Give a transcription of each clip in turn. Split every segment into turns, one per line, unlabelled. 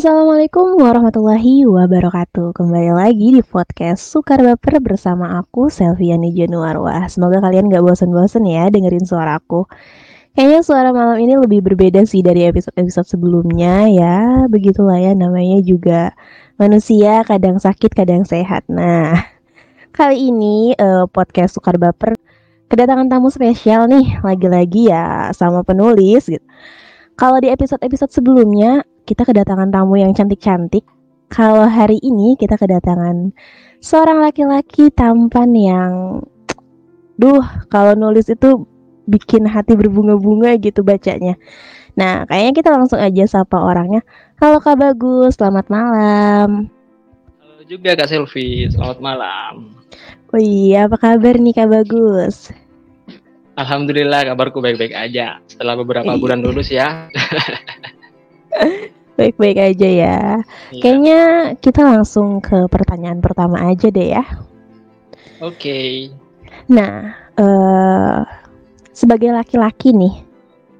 Assalamualaikum warahmatullahi wabarakatuh. Kembali lagi di podcast Sukar Baper bersama aku Selviani Januarwah. Semoga kalian gak bosen-bosen ya dengerin suara aku Kayaknya suara malam ini lebih berbeda sih dari episode-episode sebelumnya ya. Begitulah ya namanya juga manusia kadang sakit kadang sehat. Nah kali ini uh, podcast Sukar Baper kedatangan tamu spesial nih Lagi-lagi ya sama penulis gitu. Kalau di episode-episode sebelumnya kita kedatangan tamu yang cantik-cantik. Kalau hari ini kita kedatangan seorang laki-laki tampan yang duh, kalau nulis itu bikin hati berbunga-bunga gitu bacanya. Nah, kayaknya kita langsung aja sapa orangnya. Halo Kak Bagus, selamat malam.
Halo juga Kak Selvi, selamat malam.
Oh iya, apa kabar nih Kak Bagus?
Alhamdulillah kabarku baik-baik aja setelah beberapa bulan lulus ya.
Baik-baik aja ya. Iya. Kayaknya kita langsung ke pertanyaan pertama aja deh ya.
Oke. Okay.
Nah, uh, sebagai laki-laki nih,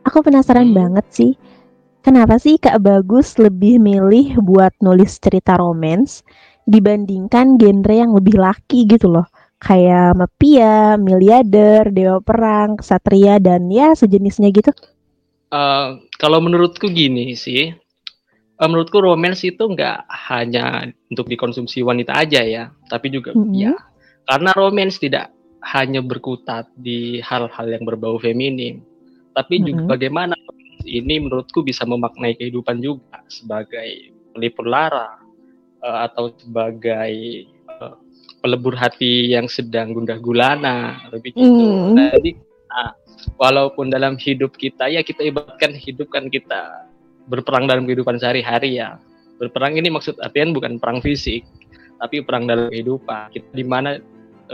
aku penasaran hmm. banget sih. Kenapa sih Kak Bagus lebih milih buat nulis cerita romance dibandingkan genre yang lebih laki gitu loh? Kayak Mapia, Miliader, Dewa Perang, Kesatria, dan ya sejenisnya gitu.
Uh, kalau menurutku gini sih, uh, menurutku romance itu nggak hanya untuk dikonsumsi wanita aja ya, tapi juga mm -hmm. ya karena romance tidak hanya berkutat di hal-hal yang berbau feminim, tapi mm -hmm. juga bagaimana ini menurutku bisa memaknai kehidupan juga sebagai pelipur lara uh, atau sebagai uh, pelebur hati yang sedang gundah gulana lebih gitu. Mm. Jadi nah, walaupun dalam hidup kita ya kita ibaratkan hidup kan kita berperang dalam kehidupan sehari-hari ya. Berperang ini maksud artian bukan perang fisik, tapi perang dalam kehidupan. Kita di mana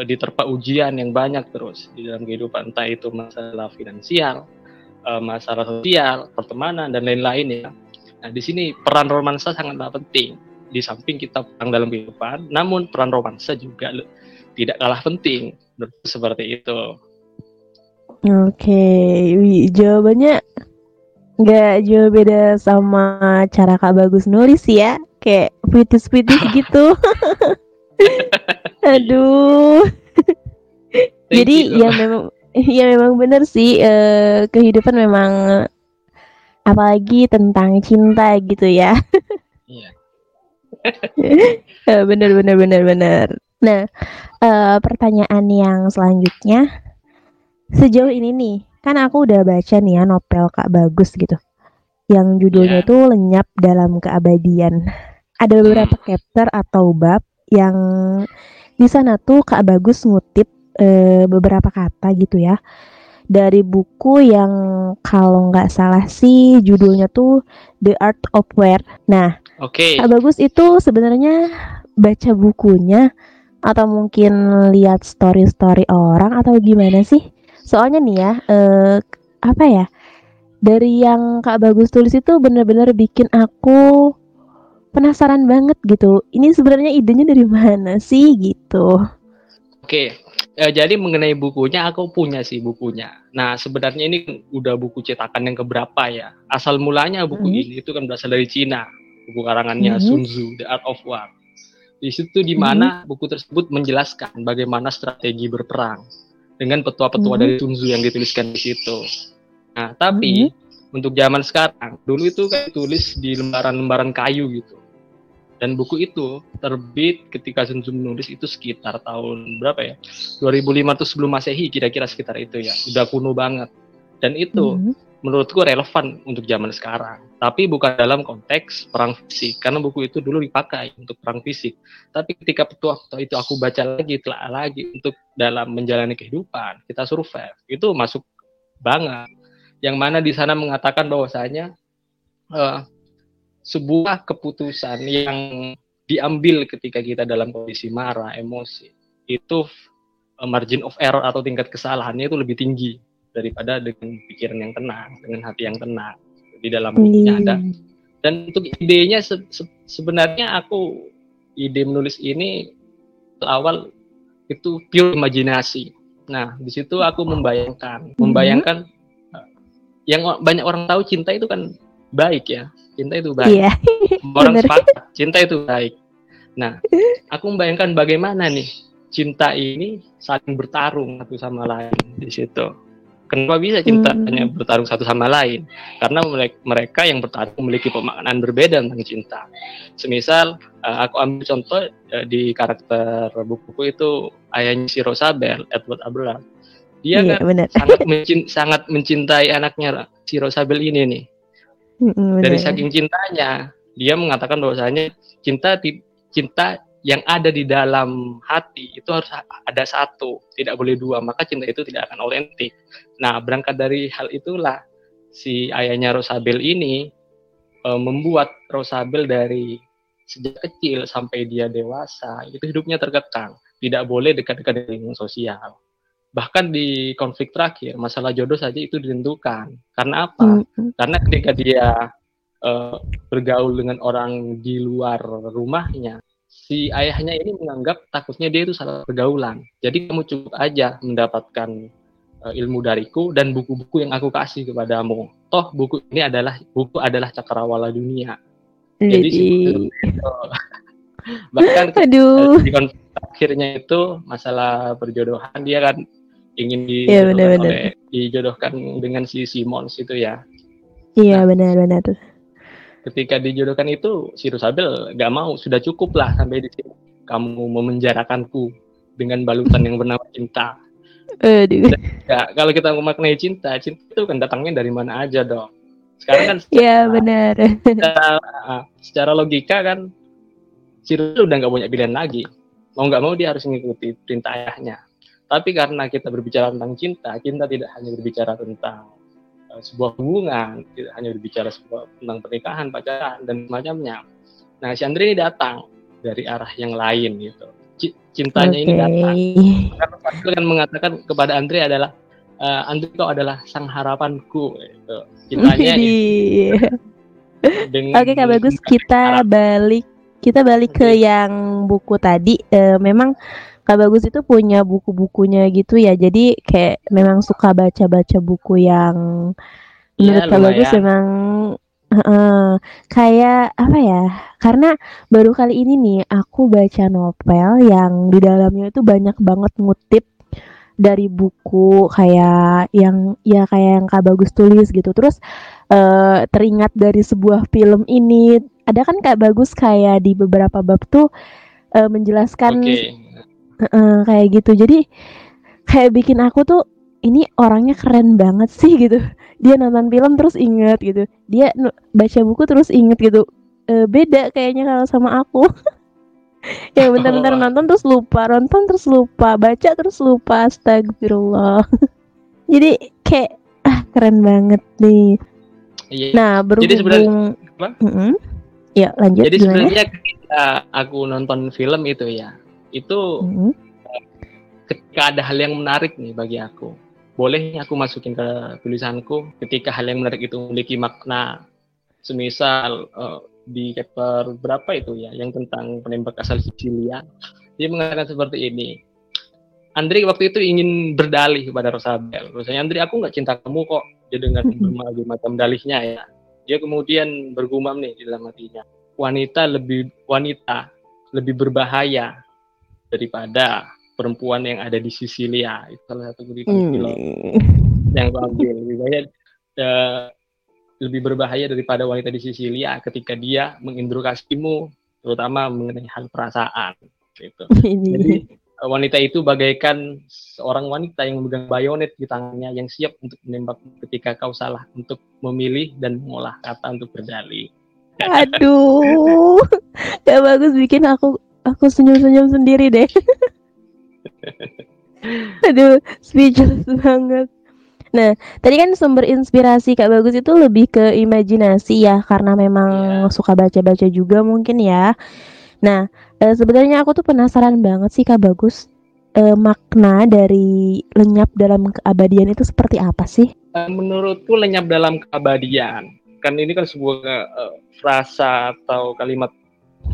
diterpa ujian yang banyak terus di dalam kehidupan, entah itu masalah finansial, e, masalah sosial, pertemanan dan lain-lain ya. Nah, di sini peran romansa sangatlah penting. Di samping kita perang dalam kehidupan, namun peran romansa juga tidak kalah penting. Seperti itu.
Oke, okay. jawabannya nggak jauh beda sama cara Kak Bagus nulis ya kayak puitis-puitis gitu aduh jadi ya memang ya memang benar sih eh, kehidupan memang apalagi tentang cinta gitu ya iya eh, bener bener bener bener nah uh, pertanyaan yang selanjutnya sejauh ini nih kan aku udah baca nih ya novel Kak Bagus gitu. Yang judulnya yeah. itu Lenyap dalam Keabadian. Ada beberapa hmm. chapter atau bab yang di sana tuh Kak Bagus ngutip e, beberapa kata gitu ya dari buku yang kalau nggak salah sih judulnya tuh The Art of Wear. Nah,
Oke. Okay.
Kak Bagus itu sebenarnya baca bukunya atau mungkin lihat story-story orang atau gimana sih? Soalnya nih ya, eh, apa ya? Dari yang Kak Bagus tulis itu bener-bener bikin aku penasaran banget gitu. Ini sebenarnya idenya dari mana sih gitu?
Oke, ya, jadi mengenai bukunya aku punya sih bukunya. Nah sebenarnya ini udah buku cetakan yang keberapa ya? Asal mulanya buku mm-hmm. ini itu kan berasal dari Cina, buku karangannya mm-hmm. Sun Tzu, The Art of War. Di situ di mana mm-hmm. buku tersebut menjelaskan bagaimana strategi berperang dengan petua-petua hmm. dari Sun Tzu yang dituliskan di situ. Nah, tapi hmm. Untuk zaman sekarang, dulu itu kan tulis di lembaran-lembaran kayu gitu. Dan buku itu terbit ketika Sun Tzu menulis itu sekitar tahun berapa ya? 2500 sebelum Masehi kira-kira sekitar itu ya. Udah kuno banget. Dan itu hmm menurutku relevan untuk zaman sekarang. Tapi bukan dalam konteks perang fisik, karena buku itu dulu dipakai untuk perang fisik. Tapi ketika petua itu aku baca lagi, telah lagi untuk dalam menjalani kehidupan, kita survive, itu masuk banget. Yang mana di sana mengatakan bahwasanya uh, sebuah keputusan yang diambil ketika kita dalam kondisi marah, emosi, itu uh, margin of error atau tingkat kesalahannya itu lebih tinggi daripada dengan pikiran yang tenang, dengan hati yang tenang. di dalam bukunya ada. Dan untuk idenya se se sebenarnya aku ide menulis ini awal itu pure imajinasi. Nah, di situ aku membayangkan, membayangkan uh, yang banyak orang tahu cinta itu kan baik ya. Cinta itu baik.
Iya.
Orang sepakat, cinta itu baik. Nah, aku membayangkan bagaimana nih cinta ini saling bertarung satu sama lain di situ. Kenapa bisa cinta hmm. hanya bertarung satu sama lain? Karena mereka yang bertarung memiliki pemaknaan berbeda tentang cinta. Semisal uh, aku ambil contoh uh, di karakter bukuku itu ayahnya si Rosabel, Edward Abelard. Dia iya, kan sangat mencint sangat mencintai anaknya si Rosabel ini nih. Hmm, Dari saking cintanya, dia mengatakan bahwasanya cinta cinta yang ada di dalam hati itu harus ada satu, tidak boleh dua, maka cinta itu tidak akan otentik. Nah, berangkat dari hal itulah si ayahnya Rosabel ini e, membuat Rosabel dari sejak kecil sampai dia dewasa itu hidupnya terkekang, tidak boleh dekat-dekat dengan sosial. Bahkan di konflik terakhir, masalah jodoh saja itu ditentukan. Karena apa? Mm -hmm. Karena ketika dia e, bergaul dengan orang di luar rumahnya, si ayahnya ini menganggap takutnya dia itu salah pergaulan. Jadi kamu cukup aja mendapatkan uh, ilmu dariku dan buku-buku yang aku kasih kepadamu. Toh buku ini adalah buku adalah cakrawala dunia. Jadi, Jadi uh, bahkan Aduh. di akhirnya itu masalah perjodohan dia kan ingin
dijodohkan, ya, bener,
oleh, dijodohkan dengan si Simons itu ya.
Iya nah, benar-benar tuh
ketika dijodohkan itu si Rusabel gak mau sudah cukup lah sampai di sini kamu memenjarakanku dengan balutan yang bernama cinta
Aduh.
Ya, kalau kita memaknai cinta, cinta itu kan datangnya dari mana aja dong. Sekarang kan
Iya benar.
Secara, secara logika kan Rusabel udah nggak punya pilihan lagi. Mau nggak mau dia harus mengikuti perintah ayahnya. Tapi karena kita berbicara tentang cinta, cinta tidak hanya berbicara tentang Eh, sebuah hubungan, tidak hanya berbicara sebuah, tentang pernikahan, pacaran dan semacamnya. Nah, si Andre ini datang dari arah yang lain gitu. Cintanya okay. ini datang. Karena Fadil kan mengatakan kepada Andre adalah uh, Andre kau adalah sang harapanku gitu. Cintanya
ini. Oke, Kak Bagus, kita balik kita balik ke yang buku tadi. Uh, memang Kak Bagus itu punya buku-bukunya gitu ya. Jadi kayak memang suka baca-baca buku yang menurut ya, Kak Bagus memang uh, kayak apa ya? Karena baru kali ini nih aku baca novel yang di dalamnya itu banyak banget ngutip dari buku kayak yang ya kayak yang Kak Bagus tulis gitu. Terus uh, teringat dari sebuah film ini. Ada kan Kak Bagus kayak di beberapa bab tuh uh, menjelaskan okay uh, kayak gitu. Jadi kayak bikin aku tuh ini orangnya keren banget sih gitu. Dia nonton film terus inget gitu. Dia baca buku terus inget gitu. Uh, beda kayaknya kalau sama aku. Ya bentar-bentar oh. nonton terus lupa nonton terus lupa baca terus lupa astagfirullah. Jadi kayak ah keren banget nih. Iya. nah berhubung jadi sebenarnya mm -hmm. ya lanjut
jadi sebenarnya aku nonton film itu ya itu mm-hmm. ketika ada hal yang menarik nih bagi aku boleh aku masukin ke tulisanku ketika hal yang menarik itu memiliki makna semisal uh, di chapter berapa itu ya yang tentang penembak asal Sicilia dia mengatakan seperti ini Andri waktu itu ingin berdalih kepada Rosabel. Rasanya Andri aku nggak cinta kamu kok. Dia dengan berbagai macam dalihnya ya. Dia kemudian bergumam nih di dalam hatinya. Wanita lebih wanita lebih berbahaya daripada perempuan yang ada di Sisilia itu salah satu hmm. film yang gue ambil lebih banyak uh, lebih berbahaya daripada wanita di Sisilia ketika dia menginterogasimu terutama mengenai hal perasaan gitu jadi wanita itu bagaikan seorang wanita yang memegang bayonet di tangannya yang siap untuk menembak ketika kau salah untuk memilih dan mengolah kata untuk berdalih.
Aduh, gak bagus bikin aku aku senyum-senyum sendiri deh. Aduh, speechless banget. Nah, tadi kan sumber inspirasi Kak Bagus itu lebih ke imajinasi ya, karena memang yeah. suka baca-baca juga mungkin ya. Nah, e, sebenarnya aku tuh penasaran banget sih Kak Bagus, e, makna dari lenyap dalam keabadian itu seperti apa sih?
Eh, menurutku lenyap dalam keabadian. kan ini kan sebuah uh, frasa atau kalimat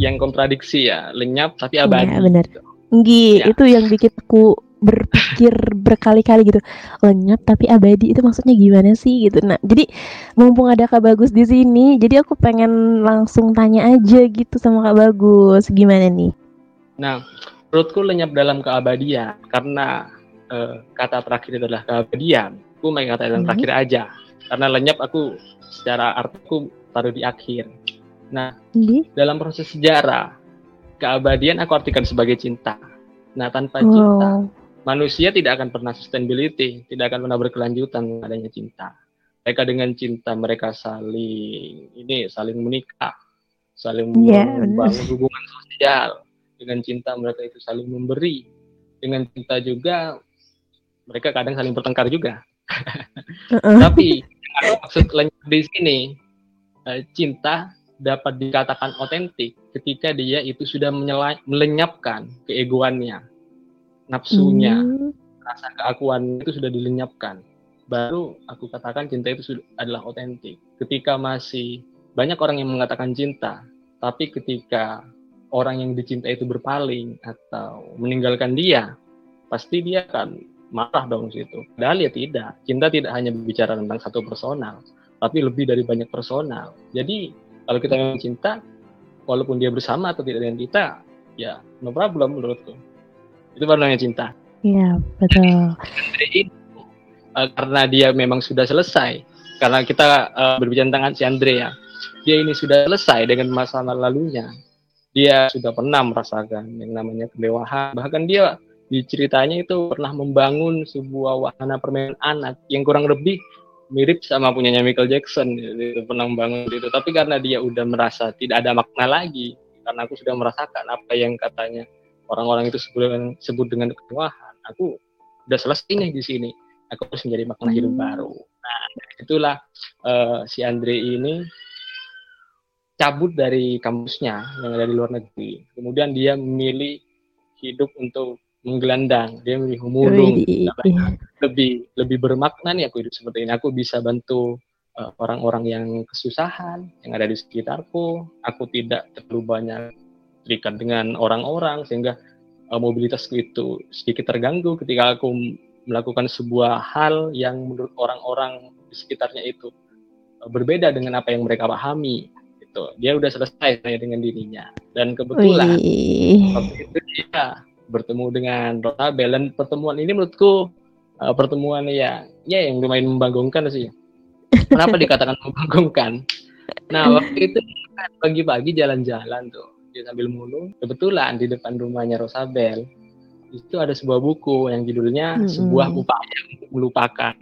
yang kontradiksi ya lenyap tapi iya, abadi.
Ya, benar. Nggi, ya. itu yang bikin aku berpikir berkali-kali gitu lenyap tapi abadi itu maksudnya gimana sih gitu nah jadi mumpung ada kak bagus di sini jadi aku pengen langsung tanya aja gitu sama kak bagus gimana nih
nah menurutku lenyap dalam keabadian karena uh, kata terakhir adalah keabadian aku main kata yang hmm. terakhir aja karena lenyap aku secara artiku taruh di akhir nah hmm. dalam proses sejarah keabadian aku artikan sebagai cinta nah tanpa oh. cinta manusia tidak akan pernah sustainability, tidak akan pernah berkelanjutan adanya cinta. Mereka dengan cinta mereka saling ini saling menikah, saling yeah, membangun hubungan sosial. Dengan cinta mereka itu saling memberi. Dengan cinta juga mereka kadang saling bertengkar juga. Uh-uh. Tapi maksud di sini eh, cinta dapat dikatakan otentik ketika dia itu sudah melenyapkan keegoannya nafsunya, hmm. rasa keakuan itu sudah dilenyapkan. Baru aku katakan cinta itu sudah adalah otentik. Ketika masih banyak orang yang mengatakan cinta, tapi ketika orang yang dicinta itu berpaling atau meninggalkan dia, pasti dia akan marah dong situ. Padahal ya tidak. Cinta tidak hanya berbicara tentang satu personal, tapi lebih dari banyak personal. Jadi kalau kita memang cinta, walaupun dia bersama atau tidak dengan kita, ya no problem menurutku. Itu baru namanya cinta.
Iya betul.
Uh, karena dia memang sudah selesai. Karena kita uh, berbicara tentang si Andre ya. Dia ini sudah selesai dengan masa lalunya. Dia sudah pernah merasakan yang namanya kemewahan. Bahkan dia di ceritanya itu pernah membangun sebuah wahana permainan anak yang kurang lebih mirip sama punyanya Michael Jackson itu pernah membangun itu. Tapi karena dia udah merasa tidak ada makna lagi karena aku sudah merasakan apa yang katanya orang-orang itu sebut dengan, sebut dengan kemewahan aku udah selesai nih di sini. Aku harus menjadi makna hidup hmm. baru. Nah itulah uh, si Andre ini cabut dari kampusnya yang ada di luar negeri. Kemudian dia memilih hidup untuk menggelandang dia memilih murung lebih lebih bermakna nih aku hidup seperti ini. Aku bisa bantu eh, orang-orang uh, yang kesusahan yang ada di sekitarku. Aku tidak terlalu banyak terikat dengan orang-orang sehingga uh, mobilitasku itu sedikit terganggu ketika aku melakukan sebuah hal yang menurut orang-orang di sekitarnya itu uh, berbeda dengan apa yang mereka pahami gitu. Dia udah selesai dengan dirinya. Dan kebetulan waktu itu dia bertemu dengan Rotabel dan pertemuan ini menurutku uh, pertemuan ya ya yang lumayan membanggakan sih. Kenapa dikatakan membanggakan? Nah waktu itu pagi-pagi jalan-jalan tuh dia sambil mulung. Kebetulan di depan rumahnya Rosabel itu ada sebuah buku yang judulnya hmm. sebuah upaya untuk melupakan.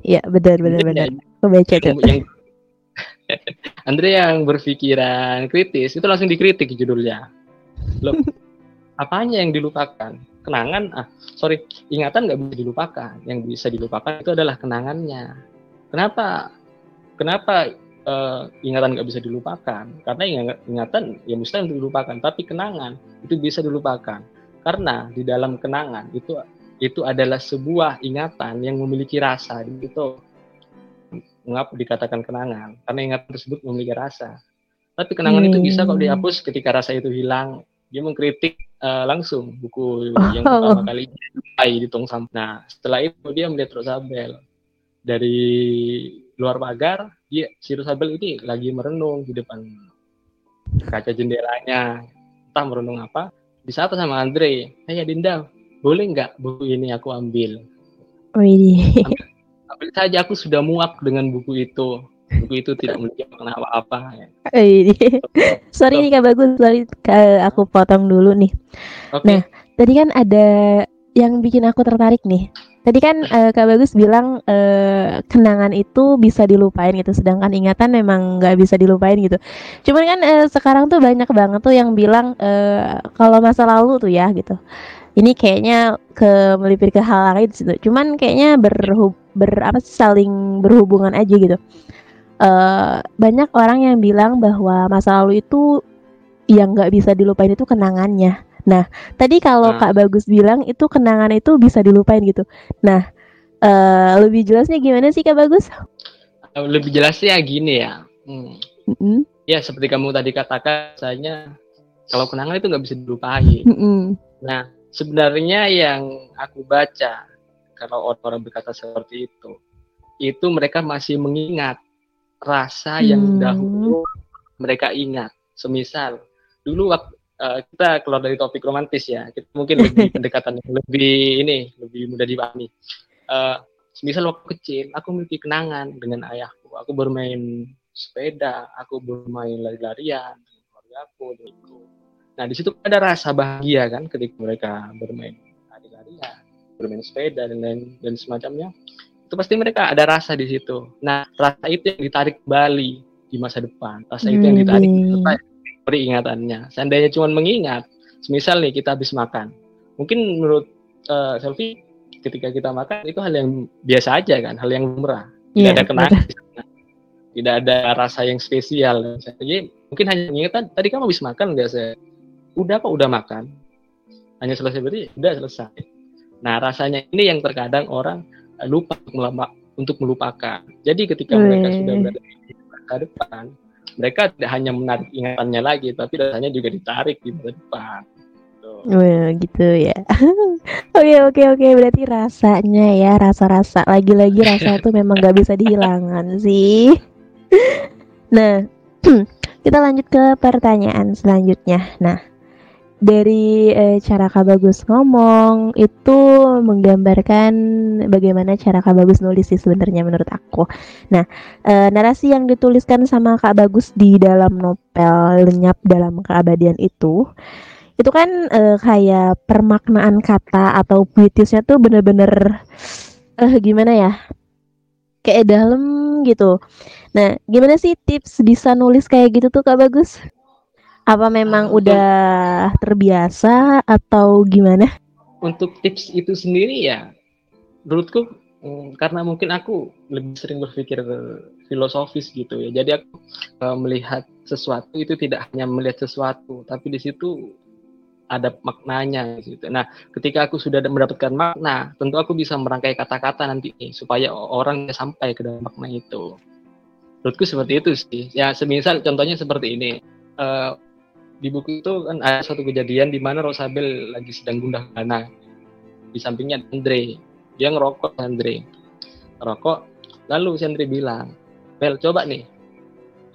Iya benar benar benar. aku baca tuh. yang,
Andre yang berpikiran kritis itu langsung dikritik judulnya. Loh apanya yang dilupakan? Kenangan? Ah sorry. Ingatan nggak bisa dilupakan. Yang bisa dilupakan itu adalah kenangannya. Kenapa? Kenapa uh, ingatan nggak bisa dilupakan? Karena ingatan ya mustahil untuk dilupakan. Tapi kenangan itu bisa dilupakan. Karena di dalam kenangan itu itu adalah sebuah ingatan yang memiliki rasa itu mengapa dikatakan kenangan? Karena ingatan tersebut memiliki rasa. Tapi kenangan hmm. itu bisa kok dihapus ketika rasa itu hilang. Dia mengkritik uh, langsung buku yang pertama kali di tong sampah. Nah, setelah itu dia melihat Rosabel dari luar pagar dia si Rosabel ini lagi merenung di depan kaca jendelanya. Entah merenung apa di saat sama Andre hey Dinda boleh nggak buku ini aku ambil?
Oh ini
ambil, ambil saja aku sudah muak dengan buku itu buku itu tidak memiliki makna apa-apa ya.
sorry nih kak bagus sorry kak, aku potong dulu nih okay. nah tadi kan ada yang bikin aku tertarik nih Tadi kan uh, Kak Bagus bilang uh, kenangan itu bisa dilupain gitu, sedangkan ingatan memang nggak bisa dilupain gitu. Cuman kan uh, sekarang tuh banyak banget tuh yang bilang uh, kalau masa lalu tuh ya gitu. Ini kayaknya ke melipir ke hal lain gitu. Cuman kayaknya berhub ber apa saling berhubungan aja gitu. Uh, banyak orang yang bilang bahwa masa lalu itu yang nggak bisa dilupain itu kenangannya Nah, tadi kalau nah. Kak Bagus bilang itu kenangan itu bisa dilupain gitu. Nah, uh, lebih jelasnya gimana sih Kak Bagus?
Lebih jelasnya gini ya. Hmm.
Mm-mm.
Ya seperti kamu tadi katakan, saya kalau kenangan itu nggak bisa dilupain.
Mm-mm.
Nah, sebenarnya yang aku baca kalau orang-orang berkata seperti itu, itu mereka masih mengingat rasa yang
Hmm.
dahulu mereka ingat. Semisal dulu waktu eh, kita keluar dari topik romantis ya, kita mungkin lebih pendekatan yang lebih ini lebih mudah dipahami. Eh, semisal waktu kecil, aku memiliki kenangan dengan ayahku. Aku bermain sepeda, aku bermain lari-larian dengan keluarga aku. adikku. Nah di situ ada rasa bahagia kan ketika mereka bermain lari-larian, bermain sepeda dan lain dan semacamnya. Itu pasti mereka ada rasa di situ. Nah rasa itu yang ditarik kembali di masa depan. Rasa itu yang ditarik supaya peringatannya. Seandainya cuma mengingat, misal nih kita habis makan, mungkin menurut eh, Selfie ketika kita makan itu hal yang biasa aja kan, hal yang lumrah. Tidak
Iya,
ada kenangan. Tidak ada rasa yang spesial. Jadi mungkin hanya mengingat tadi kamu habis makan nggak saya? Udah kok udah makan. Hanya selesai berarti udah selesai. Nah rasanya ini yang terkadang orang lupa untuk melama- untuk melupakan. Jadi ketika mereka
Weh.
sudah berada di masa depan, mereka tidak hanya menarik ingatannya lagi, tapi rasanya juga ditarik di masa depan. Tuh.
Wah, gitu ya. Oke, oke, oke. Berarti rasanya ya, rasa-rasa. Lagi-lagi rasa itu memang gak bisa dihilangkan sih. Nah, kita lanjut ke pertanyaan selanjutnya. Nah, dari eh, cara Kak Bagus ngomong itu menggambarkan bagaimana cara Kak Bagus nulis sih sebenarnya menurut aku. Nah, eh, narasi yang dituliskan sama Kak Bagus di dalam novel Lenyap dalam Keabadian itu itu kan eh, kayak permaknaan kata atau puitisnya tuh bener-bener eh gimana ya kayak dalam gitu nah gimana sih tips bisa nulis kayak gitu tuh kak bagus apa memang
Ah,
udah terbiasa atau gimana
Untuk tips itu sendiri ya, menurutku mm, karena mungkin aku lebih sering berpikir filosofis gitu ya. Jadi aku eh, melihat sesuatu itu tidak hanya melihat sesuatu, tapi di situ ada maknanya gitu. Nah, ketika aku sudah mendapatkan makna, tentu aku bisa merangkai kata-kata nanti supaya orang sampai ke dalam makna itu. Menurutku seperti itu sih. Ya, semisal contohnya seperti ini. Eh, di buku itu kan ada suatu kejadian di mana Rosabel lagi sedang gundah gulana. Di sampingnya Andre. Dia ngerokok Andre. Rokok. Lalu si Andre bilang, Bel coba nih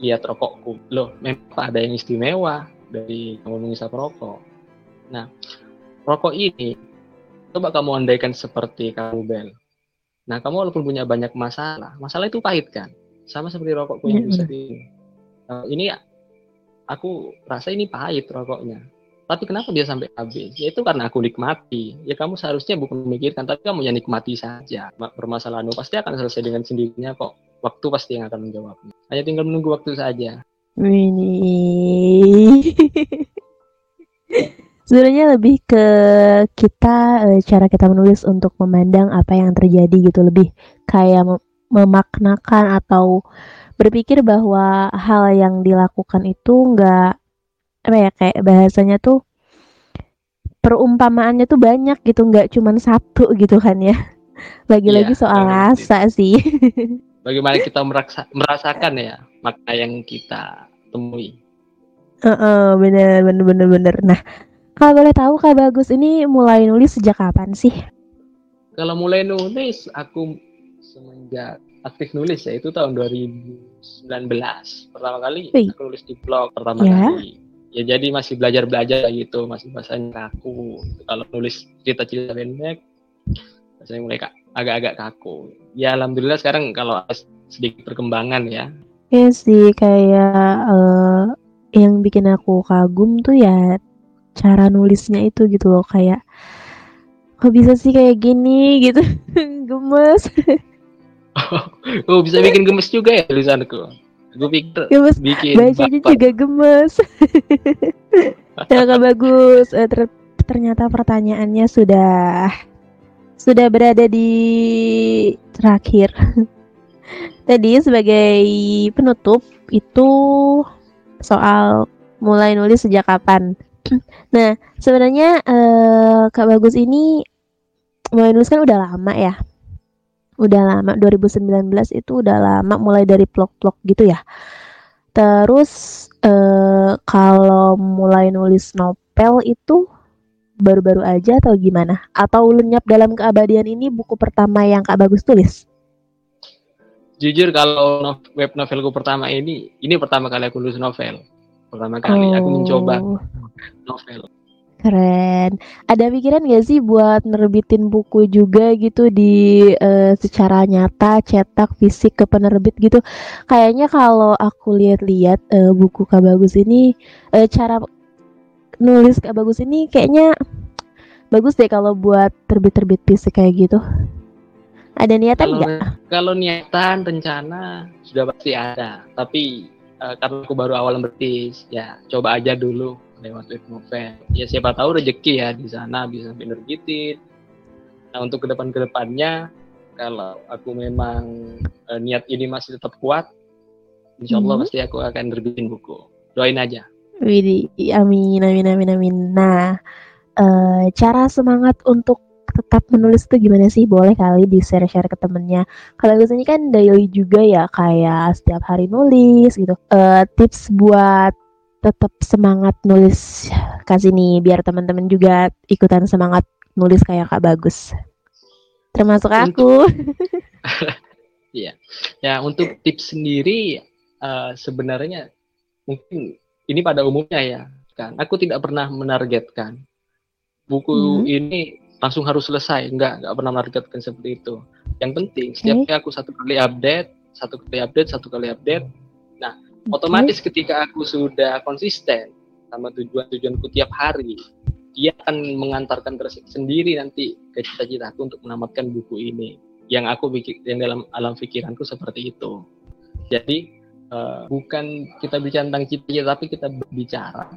lihat rokokku. Loh, memang ada yang istimewa dari kamu mengisap rokok. Nah, rokok ini coba kamu andaikan seperti kamu Bel. Nah, kamu walaupun punya banyak masalah, masalah itu pahit kan? Sama seperti rokokku yang
Mm-mm.
bisa ini. Nah, ini aku rasa ini pahit rokoknya. Tapi kenapa dia sampai habis? Ya itu karena aku nikmati. Ya kamu seharusnya bukan memikirkan, tapi kamu ya nikmati saja. Ma- Permasalahanmu pasti akan selesai dengan sendirinya kok. Waktu pasti yang akan menjawabnya. Hanya tinggal menunggu waktu saja.
ini sebenarnya lebih ke kita eh, cara kita menulis untuk memandang apa yang terjadi gitu lebih kayak memaknakan atau berpikir bahwa hal yang dilakukan itu enggak apa ya kayak bahasanya tuh perumpamaannya tuh banyak gitu nggak cuman satu gitu kan ya lagi-lagi
Iya,
soal
betul.
rasa sih
Bagaimana kita meraksa- merasakan ya makna yang kita temui.
Heeh, bener bener bener bener nah kalau boleh tahu kak bagus ini mulai nulis sejak kapan sih
Kalau mulai nulis, aku semenjak aktif nulis ya itu tahun 2019 pertama kali
Wih.
aku nulis di blog pertama
Ya.
kali. Ya jadi masih belajar belajar gitu masih bahasanya kaku. Kalau nulis cerita cerita pendek bahasanya mulai ka- agak-agak kaku. Ya alhamdulillah sekarang kalau sedikit perkembangan ya.
Iya sih kayak eh, yang bikin aku kagum tuh ya cara nulisnya itu gitu loh. Kayak kok bisa sih kayak gini? gitu. Gemes
oh bisa bikin gemes juga ya tulisanku. Gue pikir
gemes.
bikin
bacanya juga gemes. Ya kak bagus. Eh, ter- ternyata pertanyaannya sudah sudah berada di terakhir. Tadi sebagai penutup itu soal mulai nulis sejak kapan. Nah sebenarnya eh, kak bagus ini mulai nulis kan udah lama ya udah lama 2019 itu udah lama mulai dari vlog-vlog gitu ya Terus uh, kalau mulai nulis novel itu baru-baru aja atau gimana? Atau lenyap dalam keabadian ini buku pertama yang Kak Bagus tulis?
Jujur kalau no web novelku pertama ini, ini pertama kali aku nulis novel. Pertama kali oh. aku mencoba novel.
Keren. Ada pikiran gak sih buat nerbitin buku juga gitu di uh, secara nyata, cetak, fisik ke penerbit gitu? Kayaknya kalau aku lihat-lihat uh, buku Kak Bagus ini, uh, cara nulis Kak Bagus ini kayaknya bagus deh kalau buat terbit-terbit fisik kayak gitu. Ada niatan nggak?
Kalau niatan, rencana sudah pasti ada. Tapi uh, karena aku baru awal meritis, ya coba aja dulu lewat web novel. Ya siapa tahu rezeki ya di sana bisa penerbitin. Nah untuk ke depan ke depannya, kalau aku memang uh, niat ini masih tetap kuat, insya Allah hmm. pasti aku akan terbitin buku. Doain aja.
Widih, amin, amin, amin, amin. Nah, uh, cara semangat untuk tetap menulis itu gimana sih? Boleh kali di share-share ke temennya. Kalau biasanya kan daily juga ya, kayak setiap hari nulis gitu. Uh, tips buat tetap semangat nulis kasih nih biar teman-teman juga ikutan semangat nulis kayak Kak Bagus. Termasuk aku.
Iya. ya, untuk tips sendiri uh, sebenarnya mungkin ini pada umumnya ya kan. Aku tidak pernah menargetkan buku hmm. ini langsung harus selesai enggak enggak pernah menargetkan seperti itu yang penting setiap kali aku satu kali update satu kali update satu kali update nah okay. otomatis ketika aku sudah konsisten sama tujuan-tujuanku tiap hari dia akan mengantarkan sendiri nanti ke cita-citaku untuk menamatkan buku ini yang aku pikir yang dalam alam pikiranku seperti itu jadi uh, bukan kita bicara tentang cita-cita tapi kita berbicara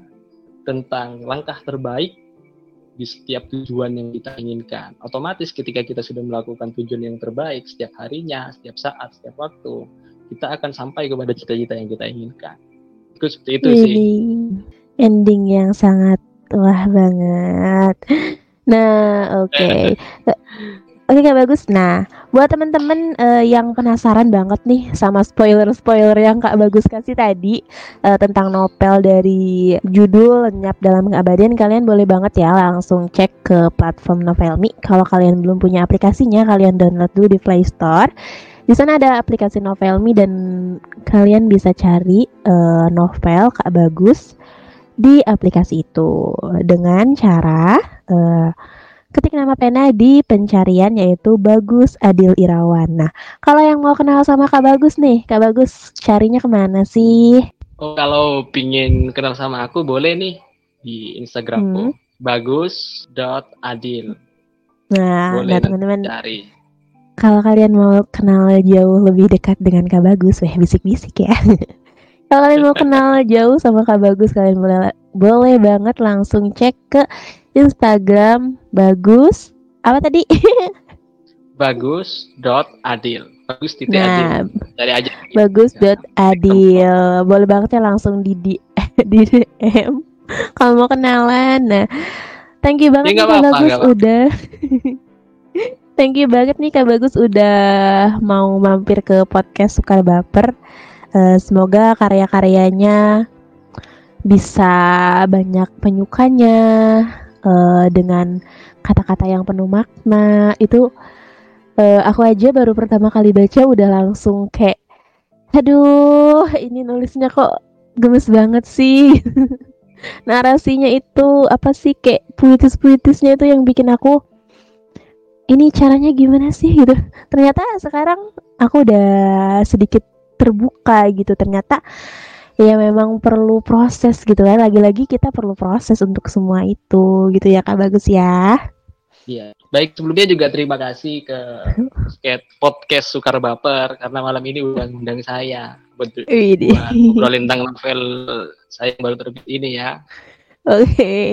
tentang langkah terbaik di setiap tujuan yang kita inginkan. Otomatis ketika kita sudah melakukan tujuan yang terbaik setiap harinya, setiap saat, setiap waktu, kita akan sampai kepada cita-cita yang kita inginkan. Itu seperti itu sih.
Ending yang sangat wah banget. Nah, oke. Okay. Oke Kak Bagus. Nah, buat teman-teman uh, yang penasaran banget nih sama spoiler-spoiler yang Kak Bagus kasih tadi uh, tentang novel dari judul Lenyap dalam Keabadian, kalian boleh banget ya langsung cek ke platform Novelmi. Kalau kalian belum punya aplikasinya, kalian download dulu di Play Store. Di sana ada aplikasi Novelmi dan kalian bisa cari uh, novel Kak Bagus di aplikasi itu dengan cara uh, ketik nama pena di pencarian yaitu Bagus Adil Irawan. Nah, kalau yang mau kenal sama Kak Bagus nih, Kak Bagus carinya ke mana sih?
Oh, kalau pingin kenal sama aku boleh nih di Instagramku hmm. bagus.adil.
Nah, boleh nah teman-teman cari. Kalau kalian mau kenal jauh lebih dekat dengan Kak Bagus, weh bisik-bisik ya. kalau kalian mau kenal jauh sama Kak Bagus, kalian boleh boleh banget langsung cek ke Instagram bagus apa tadi?
bagus dot adil bagus titik nah, adil.
Dari aja. Bagus dot adil boleh banget ya langsung di di, di DM kalau mau kenalan nah. Thank you banget ya, nih kak bagus udah thank you banget nih kak bagus udah mau mampir ke podcast sukar baper. Uh, semoga karya-karyanya bisa banyak penyukanya uh, dengan kata-kata yang penuh makna. Itu uh, aku aja baru pertama kali baca udah langsung kayak aduh ini nulisnya kok gemes banget sih. Narasinya itu apa sih kayak puitis-puitisnya itu yang bikin aku ini caranya gimana sih? gitu. Ternyata sekarang aku udah sedikit terbuka gitu. Ternyata ya memang perlu proses gitu kan. Lagi-lagi kita perlu proses untuk semua itu gitu ya kak. Bagus ya.
Iya, baik sebelumnya juga terima kasih ke podcast Sukar Baper karena malam ini udah ngundang saya buat, buat ngobrolin tentang novel saya yang baru terbit ini ya.
Oke. Okay.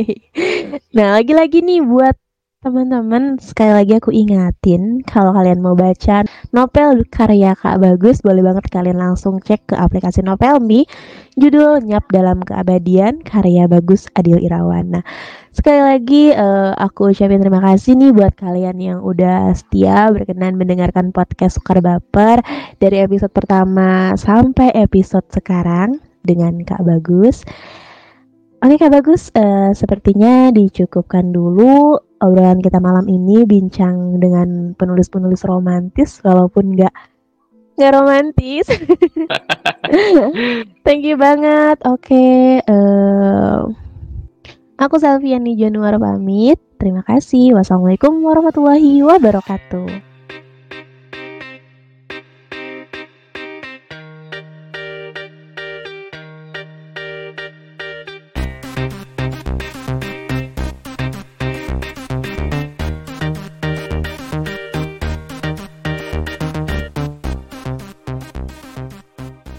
Nah, lagi-lagi nih buat Teman-teman, sekali lagi aku ingatin kalau kalian mau baca novel karya Kak Bagus, boleh banget kalian langsung cek ke aplikasi Novelmi. Judul Nyap dalam Keabadian karya Bagus Adil Irawan. Nah, sekali lagi uh, aku ucapin terima kasih nih buat kalian yang udah setia berkenan mendengarkan podcast Sukar Baper dari episode pertama sampai episode sekarang. dengan Kak Bagus. Oke Kak Bagus, uh, sepertinya dicukupkan dulu obrolan kita malam ini bincang dengan penulis-penulis romantis walaupun nggak nggak romantis. Thank you banget. Oke, okay, uh, aku Selviani Januar pamit. Terima kasih. Wassalamualaikum warahmatullahi wabarakatuh.